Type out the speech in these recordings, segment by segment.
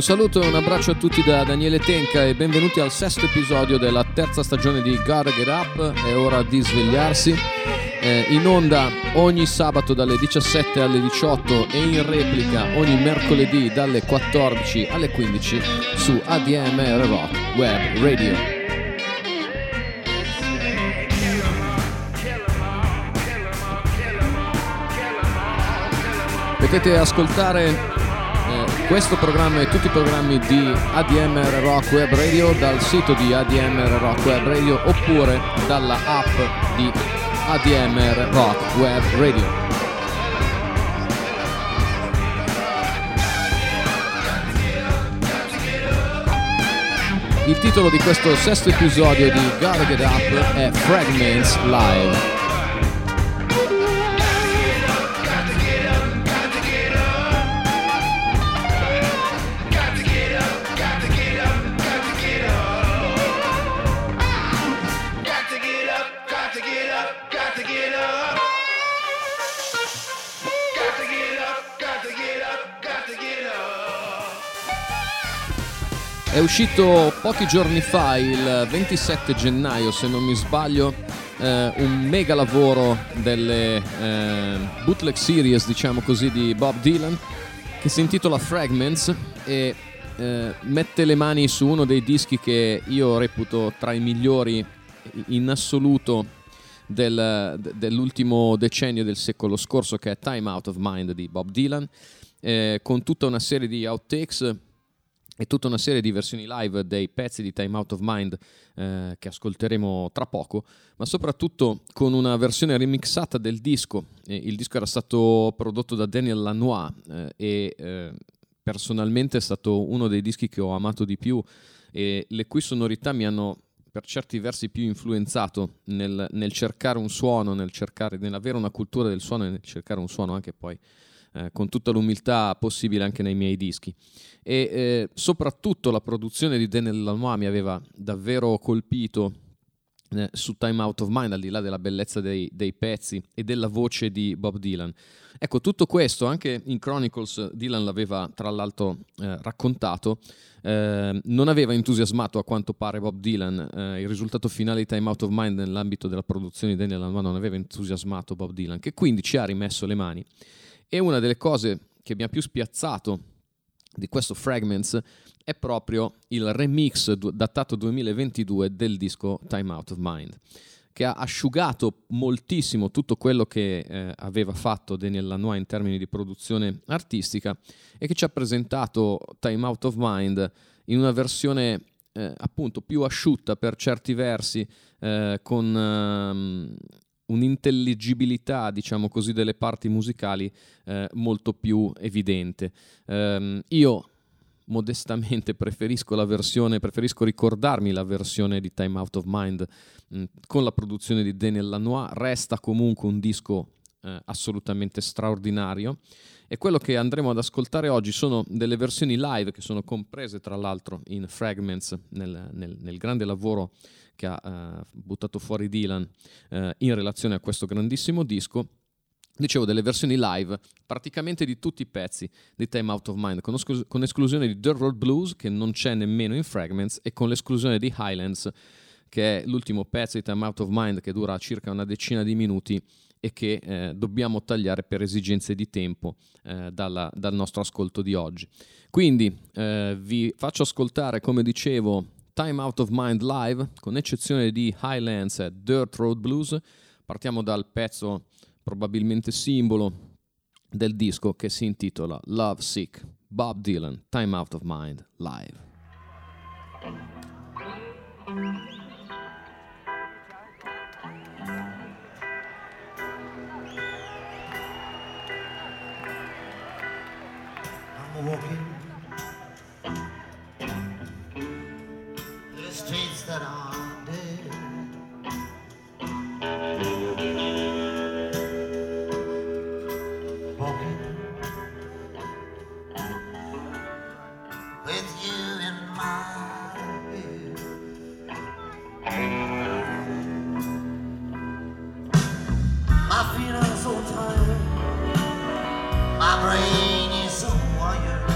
Un saluto e un abbraccio a tutti da Daniele Tenca e benvenuti al sesto episodio della terza stagione di Gotta Get Up. È ora di svegliarsi. Eh, in onda ogni sabato dalle 17 alle 18 e in replica ogni mercoledì dalle 14 alle 15 su ADMR Rock Web Radio. Potete ascoltare questo programma e tutti i programmi di ADMR Rock Web Radio dal sito di ADMR Rock Web Radio oppure dalla app di ADMR Rock Web Radio. Il titolo di questo sesto episodio di Gotta Get Up è Fragments Live. È uscito pochi giorni fa, il 27 gennaio se non mi sbaglio, eh, un mega lavoro delle eh, bootleg series, diciamo così, di Bob Dylan che si intitola Fragments e eh, mette le mani su uno dei dischi che io reputo tra i migliori in assoluto del, dell'ultimo decennio del secolo scorso che è Time Out of Mind di Bob Dylan eh, con tutta una serie di outtakes e tutta una serie di versioni live dei pezzi di Time Out of Mind eh, che ascolteremo tra poco, ma soprattutto con una versione remixata del disco. Eh, il disco era stato prodotto da Daniel Lanois eh, e eh, personalmente è stato uno dei dischi che ho amato di più e le cui sonorità mi hanno per certi versi più influenzato nel, nel cercare un suono, nel cercare, nell'avere una cultura del suono e nel cercare un suono anche poi eh, con tutta l'umiltà possibile anche nei miei dischi. E eh, soprattutto la produzione di Daniel Lanois mi aveva davvero colpito eh, su Time Out of Mind, al di là della bellezza dei, dei, pezzi e della voce di Bob Dylan. Ecco, tutto questo anche in Chronicles Dylan l'aveva tra l'altro eh, raccontato, eh, non aveva entusiasmato a quanto pare Bob Dylan, il risultato finale di Time Out of Mind nell'ambito della produzione di Daniel Lanois non aveva entusiasmato Bob Dylan, che quindi ci ha rimesso le mani e una delle cose che mi ha più spiazzato di questo Fragments è proprio il remix datato 2022 del disco Time Out of Mind, che ha asciugato moltissimo tutto quello che eh, aveva fatto Daniel Lanois in termini di produzione artistica e che ci ha presentato Time Out of Mind in una versione eh, appunto più asciutta per certi versi, eh, con ehm, un'intelligibilità, diciamo così, delle parti musicali eh, molto più evidente. Um, io modestamente preferisco la versione, preferisco ricordarmi la versione di Time Out of Mind mh, mm, con la produzione di Daniel Lanois, resta comunque un disco eh, assolutamente straordinario e quello che andremo ad ascoltare oggi sono delle versioni live che sono comprese tra l'altro in Fragments nel, nel, nel grande lavoro che ha uh, buttato fuori Dylan uh, in relazione a questo grandissimo disco. Dicevo delle versioni live praticamente di tutti i pezzi di Time Out of Mind, con, esclus- con esclusione di Dirt Road Blues, che non c'è nemmeno in Fragments, e con l'esclusione di Highlands, che è l'ultimo pezzo di Time Out of Mind, che dura circa una decina di minuti e che eh, dobbiamo tagliare per esigenze di tempo eh, dalla, dal nostro ascolto di oggi. Quindi eh, vi faccio ascoltare, come dicevo, Time Out of Mind Live, con eccezione di Highlands e Dirt Road Blues. Partiamo dal pezzo probabilmente simbolo del disco che si intitola Love Sick, Bob Dylan, Time Out of Mind Live. I'm walking with you and my my feeling so tired my brain is somewhere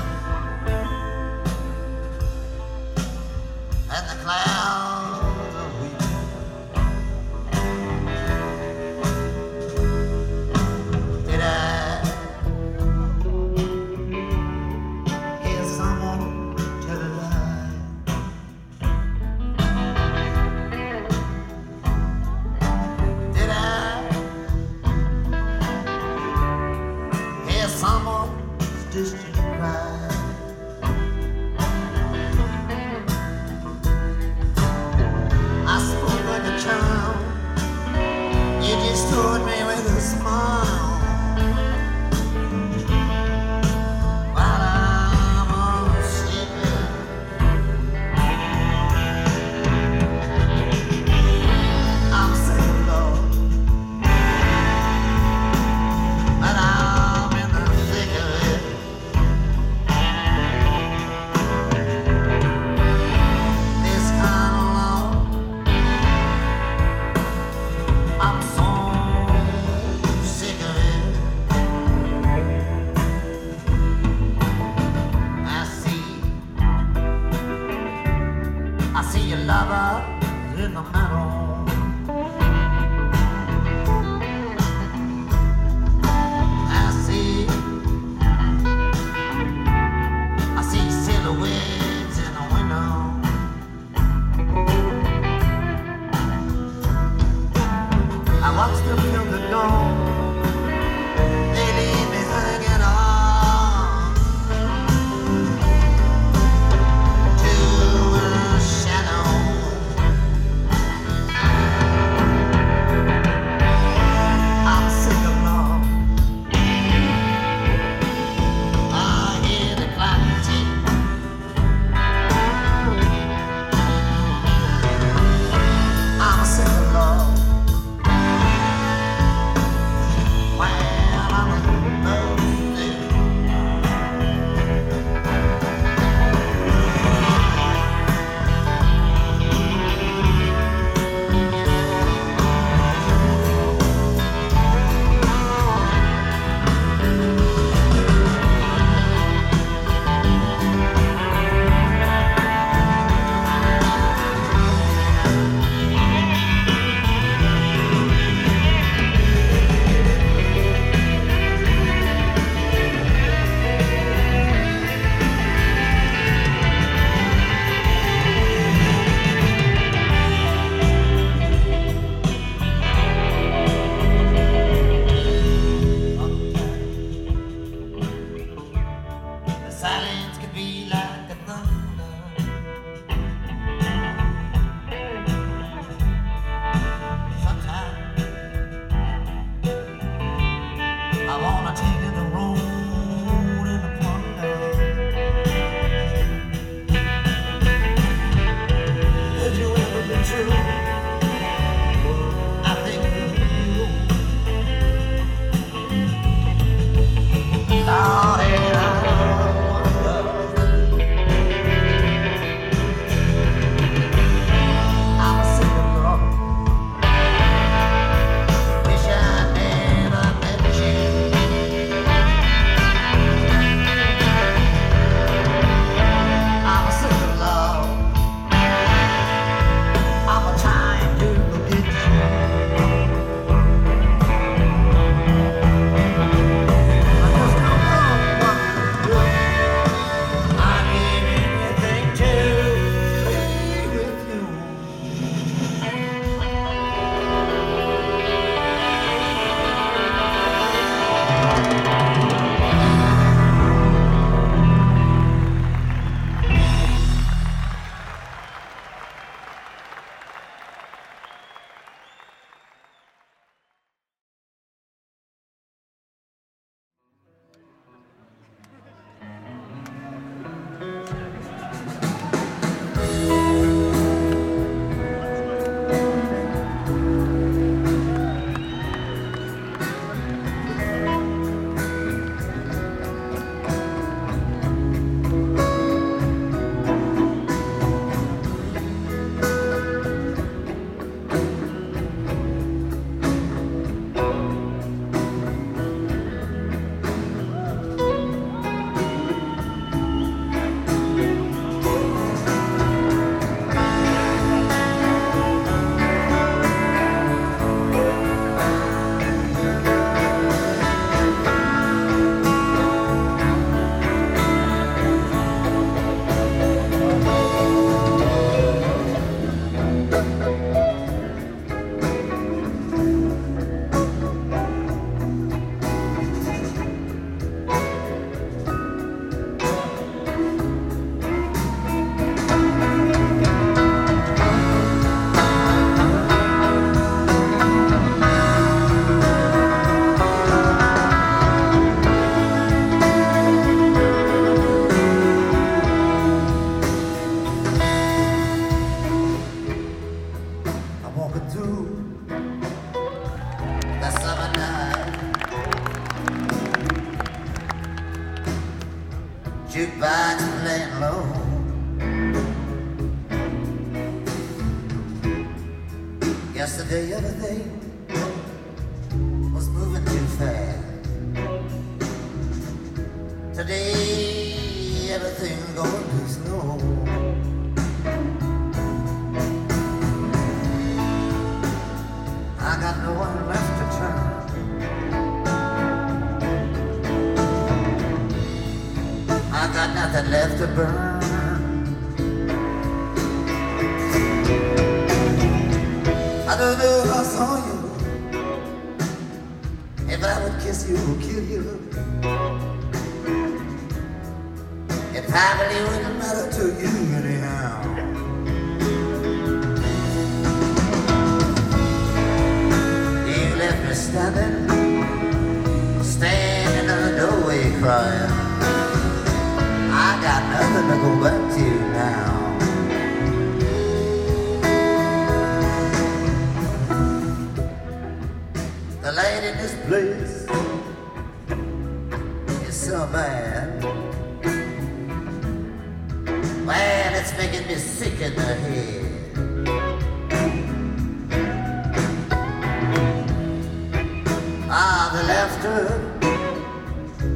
understood.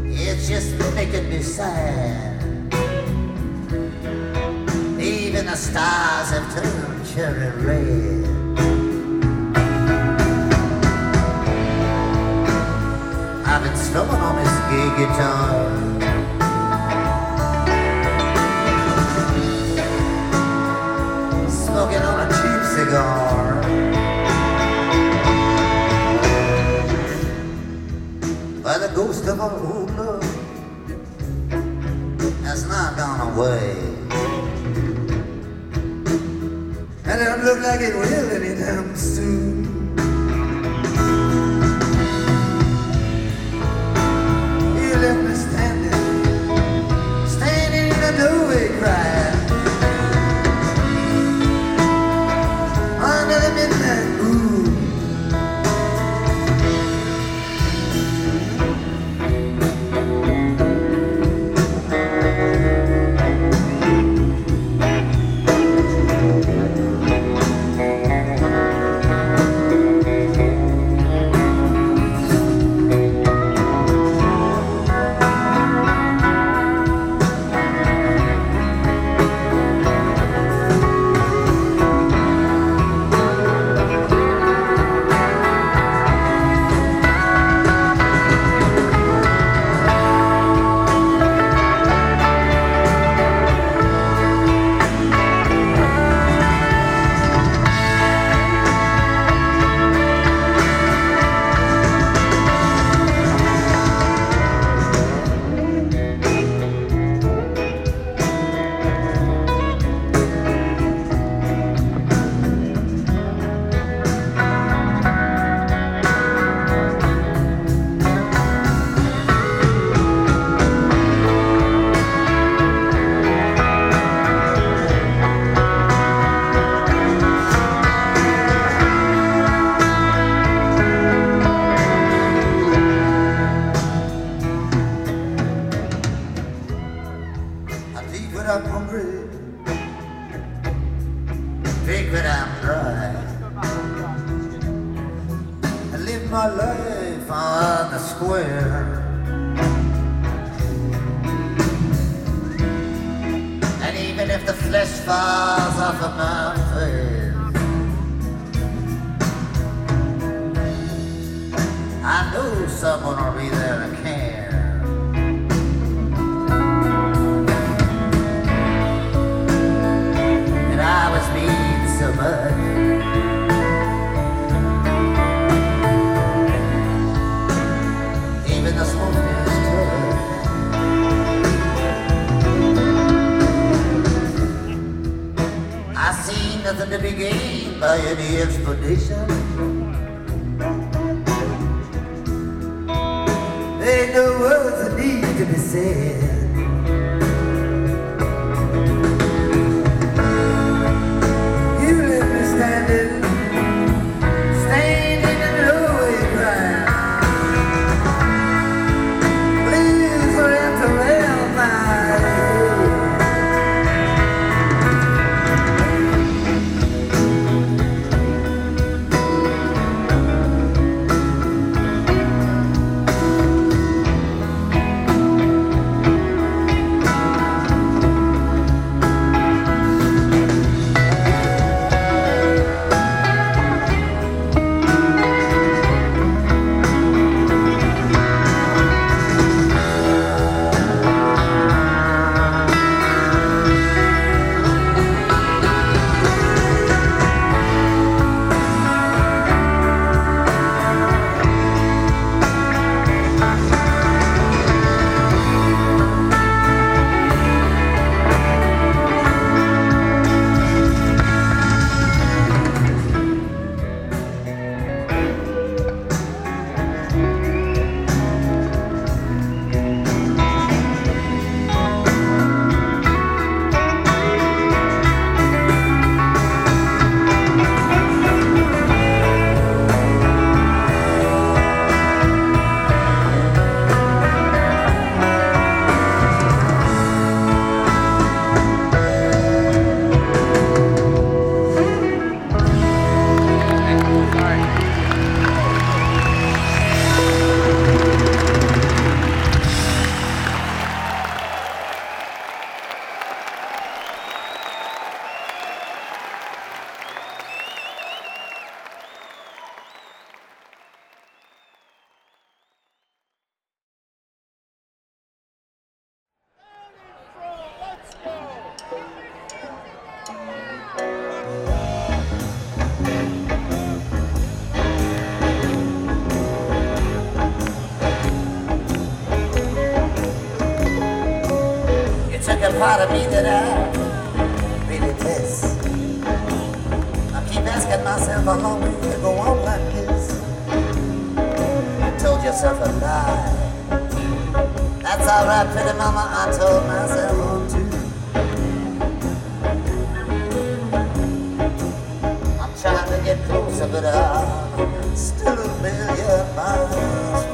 It's just making me sad. Even the stars have turned cherry red. I've been snowing on this gay guitar. little old love has not gone away. And it don't look like it will anytime soon. Part of me that I really miss. I keep asking myself how long will you go on like this? You told yourself a lie. That's alright, pretty mama, I told myself on too. I'm trying to get closer, but I'm still a million miles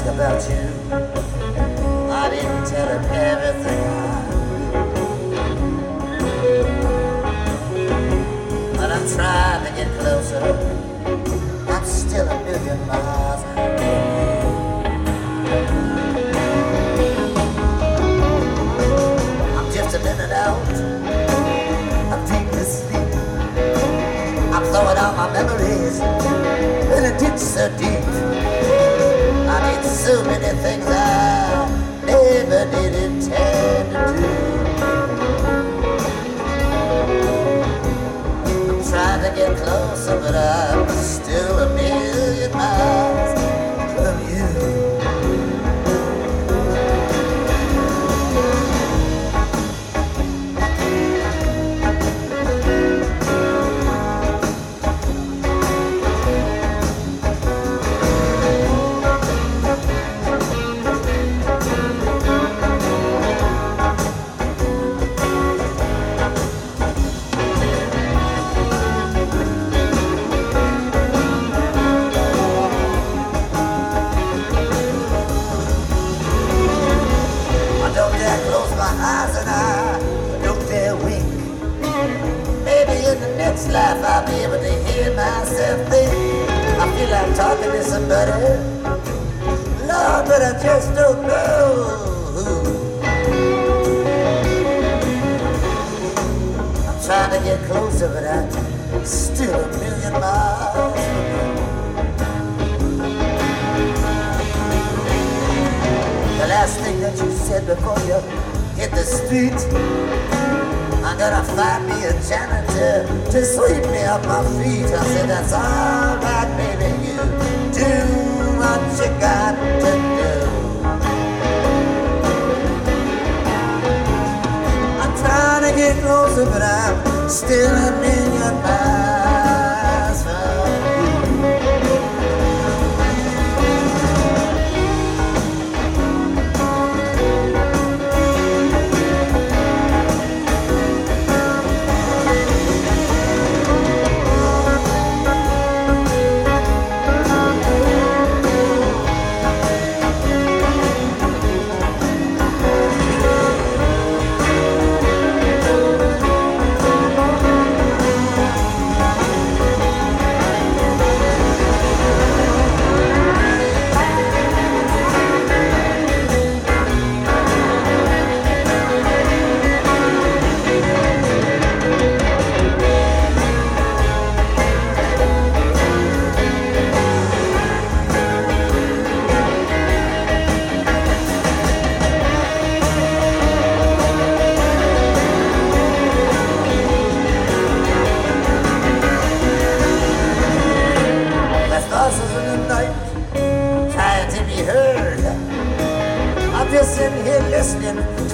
ask about you. I didn't tell them everything I. But I'm trying to get closer. I'm still a million miles you. I'm just a minute out. I'm deep asleep. I'm throwing out my memories in a ditch so deep. So many things I never did intend to do. I'm trying to get closer, but I'm still a million miles next life I'll be able to hear myself think. I feel like talking to somebody. Lord, but I just don't know. I'm trying to get closer, but I'm still a million miles from you. The last thing that you said before you hit the street. I'm gonna find me a janitor to sweep me off my feet. I said, that's all right, baby. You do what you got to do. I'm trying to get closer, but I'm still a million miles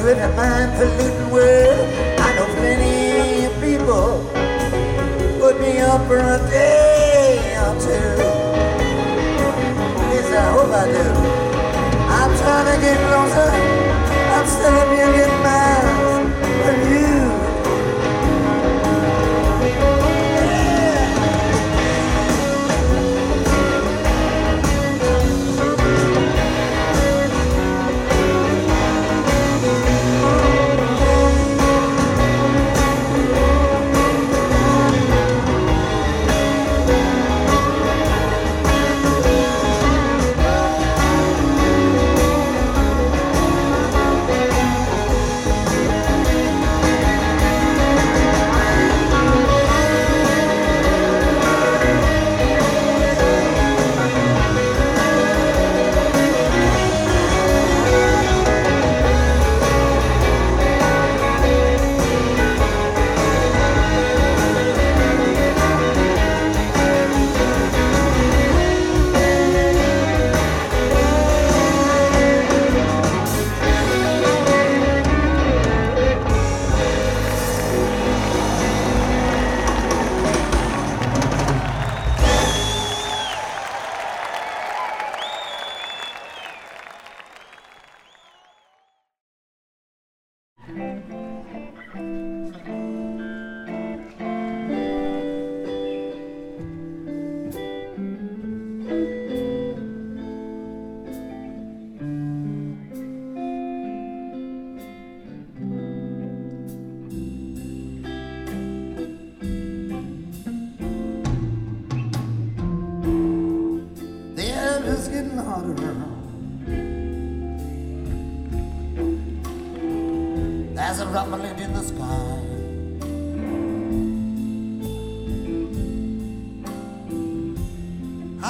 to every mind polluting word.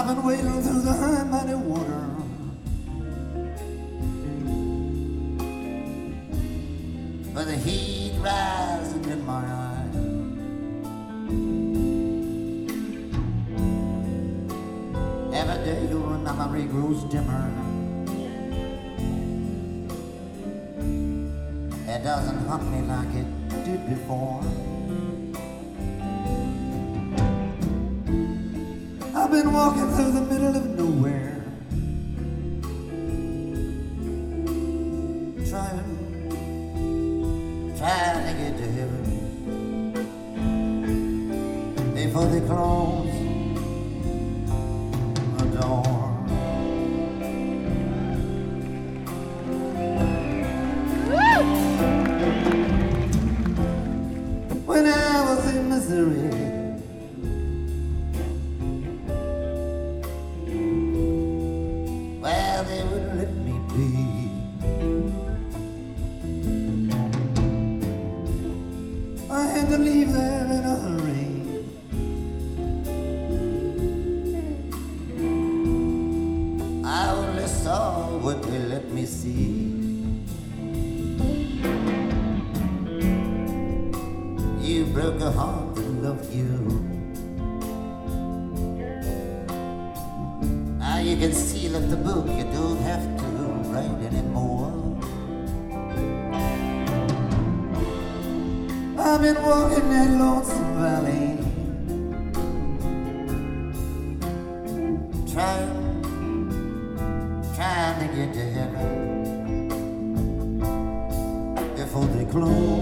I've been wading through the mighty water. But the heat rising in my eyes. Every day your memory grows dimmer. It doesn't haunt me like it did before. through the middle of broke a heart to love you. Now you can seal up the book, you don't have to write anymore. I've been walking that lonesome valley. Trying, trying to get to heaven before they close.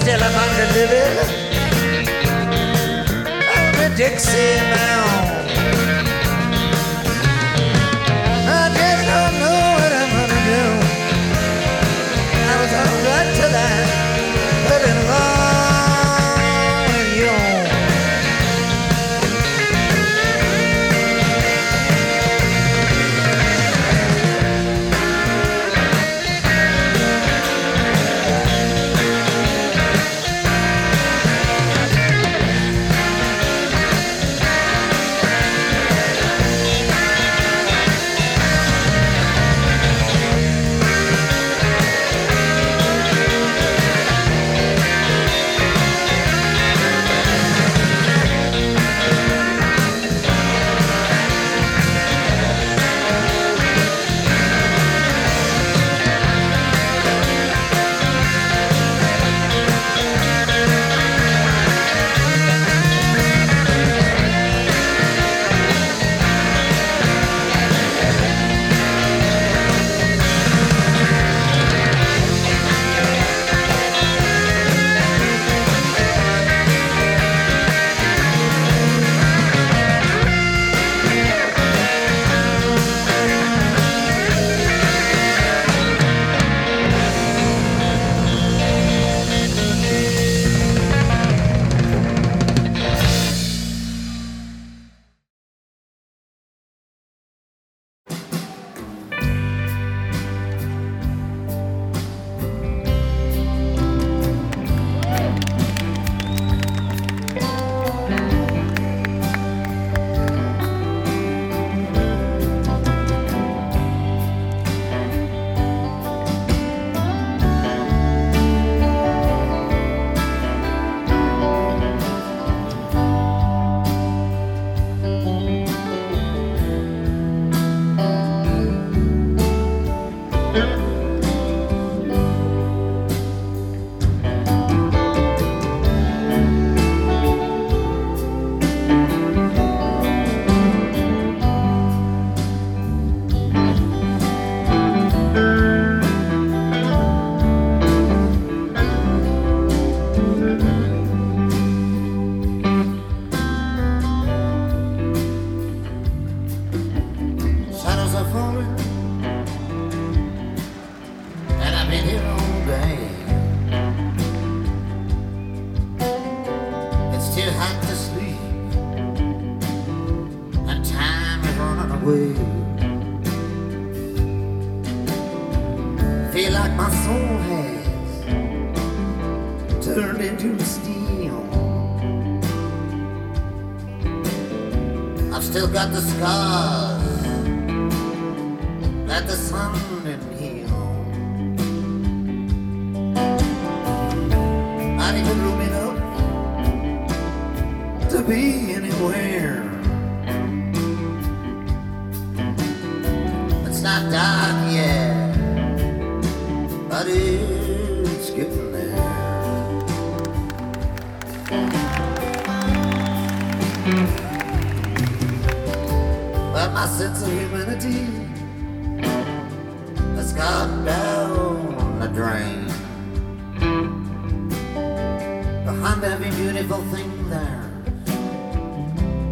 Still among the living, I'm be Dixie bound. Behind every beautiful thing there's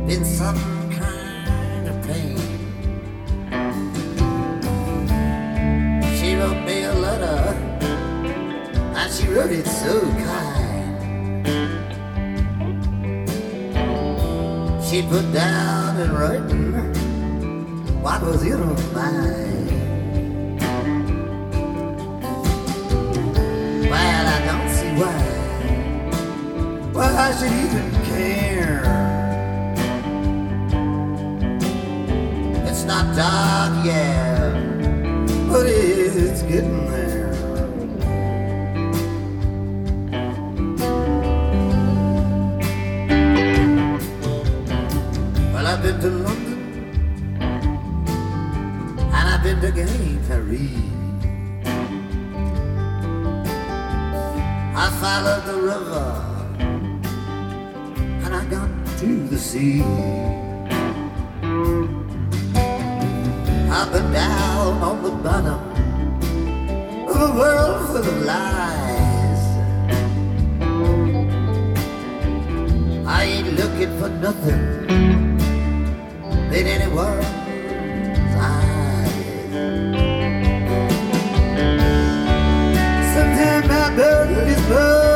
been some kind of pain. She wrote me a letter, and she wrote it so kind. She put down in writing what was in her mind. Well, I don't see why. Why I should even care. It's not dark yet, but it's getting there. Well, I've been to London and I've been to Gay Paris. I followed the river to the sea. Up and down on the bottom of a world full of lies. I ain't looking for nothing in anyone's eyes. Sometimes my burden is more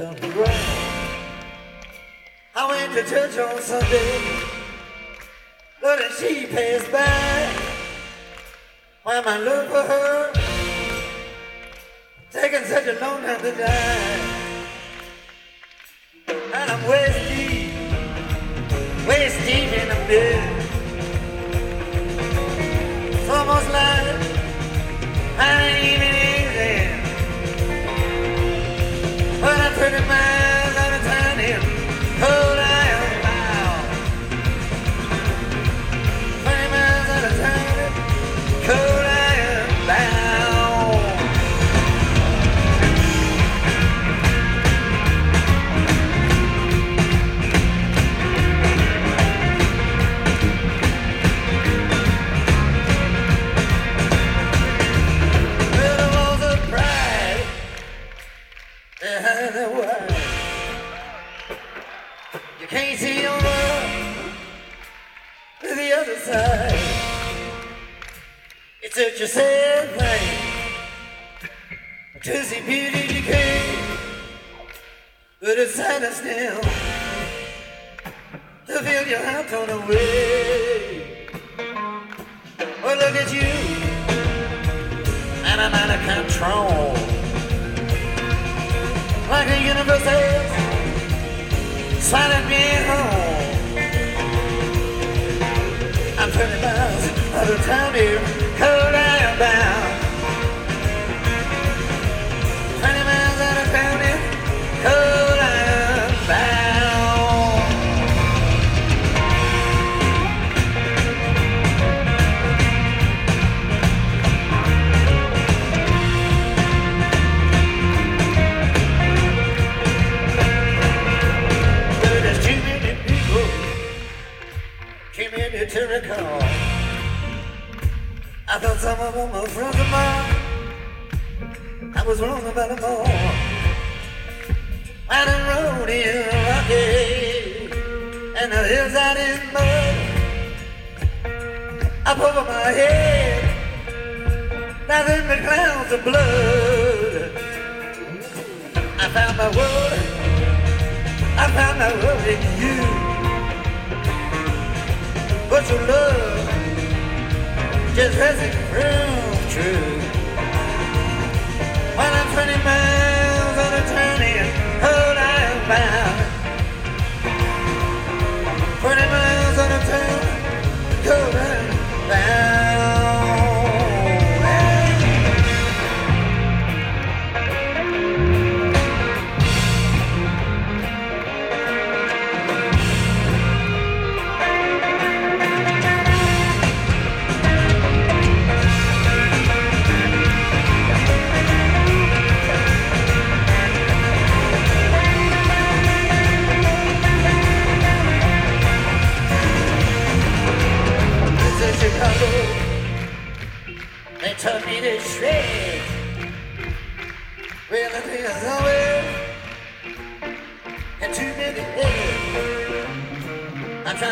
I went to church on Sunday. pretty man. up over my head. Nothing but clouds of blood. I found my world. I found my world in you. But your love just hasn't proved true. While I'm 20 miles on a journey, hold I am bound.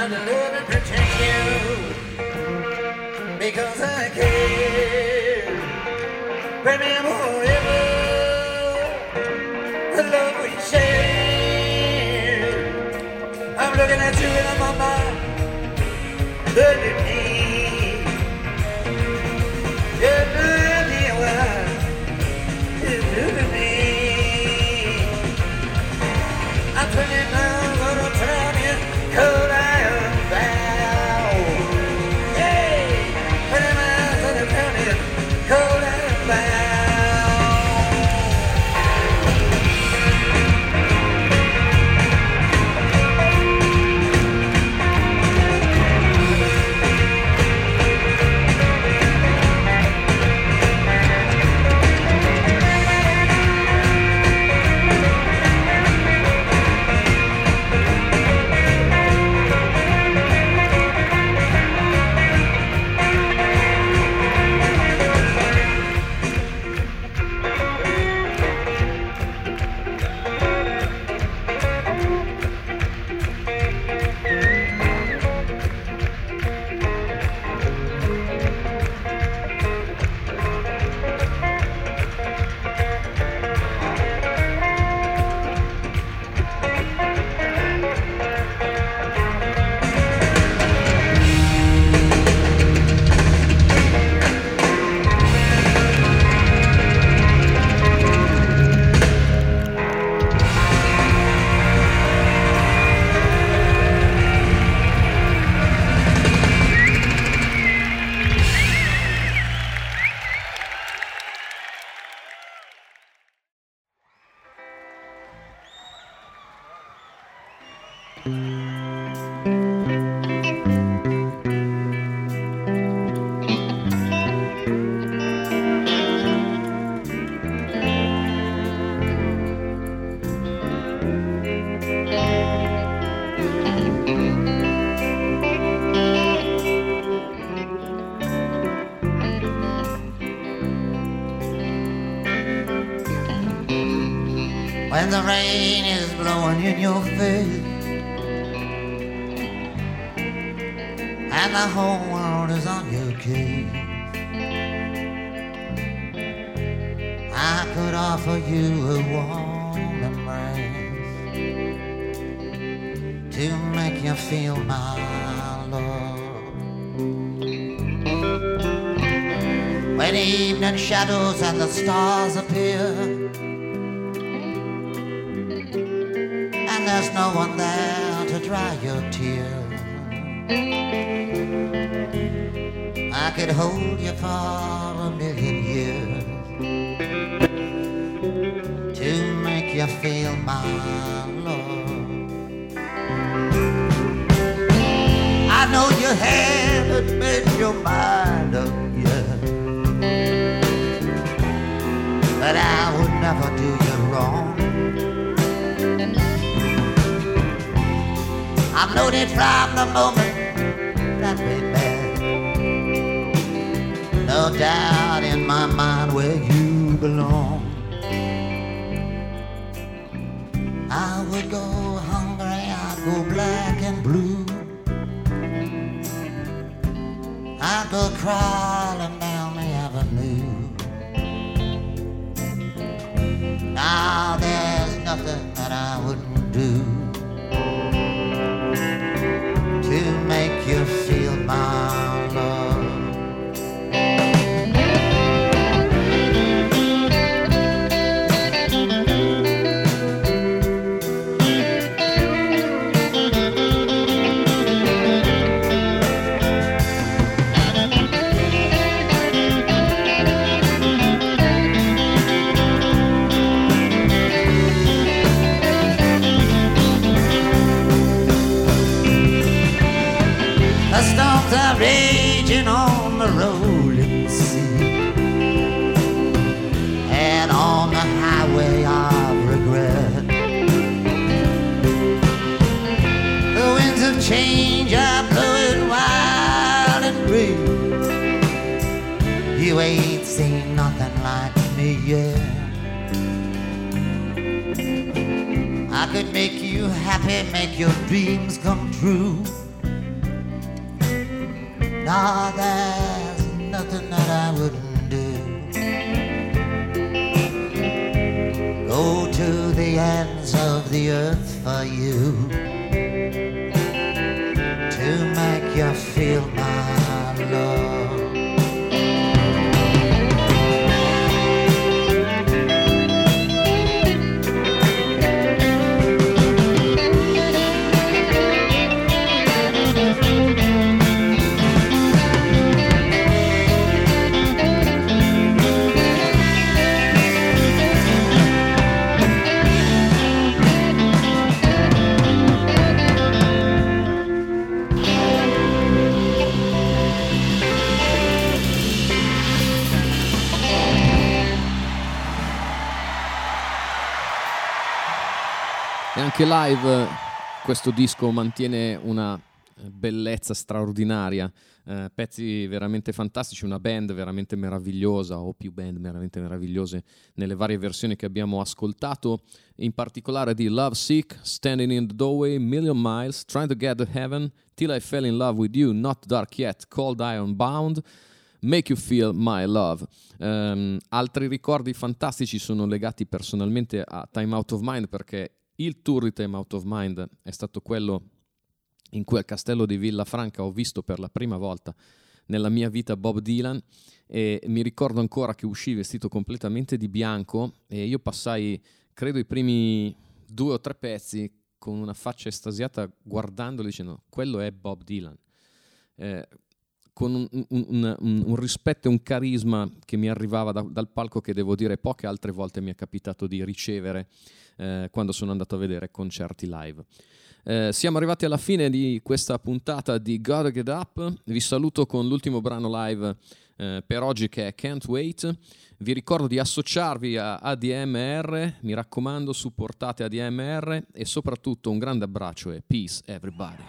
to love and protect you because I care. Remember forever the love we. I'm looking at you in my mind. I could offer you a warm embrace to make you feel my love. When evening shadows and the stars appear and there's no one there to dry your tears. I could hold you for a million years to make you feel my love. I know you haven't made your mind up yet, but I would never do you wrong. I've known it from the moment that we met. No doubt in my mind where you belong. I would go hungry, I'd go black and blue. I'd go crawling down the avenue. Now there's nothing that I wouldn't make you happy, make your dreams come true. Nah, there's nothing that I wouldn't do. Go to the ends of the earth for you to make you feel my love. Anche live questo disco mantiene una bellezza straordinaria, eh, pezzi veramente fantastici, una band veramente meravigliosa o più band veramente meravigliose nelle varie versioni che abbiamo ascoltato, in particolare di Love Sick, Standing in the Doorway, Million Miles, Trying to Get to Heaven, Till I Fell in Love with You, Not Dark Yet, Cold Iron Bound. Make You Feel My Love. Um, altri ricordi fantastici sono legati personalmente a Time Out of Mind perché il tour di Time Out of Mind è stato quello in cui al castello di Villafranca ho visto per la prima volta nella mia vita Bob Dylan e mi ricordo ancora che uscì vestito completamente di bianco e io passai, credo, i primi due o tre pezzi con una faccia estasiata guardandolo dicendo quello è Bob Dylan. Eh, con un, un, un, un, rispetto e un carisma che mi arrivava da, dal palco che devo dire poche altre volte mi è capitato di ricevere eh, quando sono andato a vedere concerti live. Eh, siamo arrivati alla fine di questa puntata di Gotta Get Up. Vi saluto con l'ultimo brano live eh, per oggi che è Can't Wait. Vi ricordo di associarvi a ADMR, mi raccomando, supportate ADMR e soprattutto un grande abbraccio e peace everybody.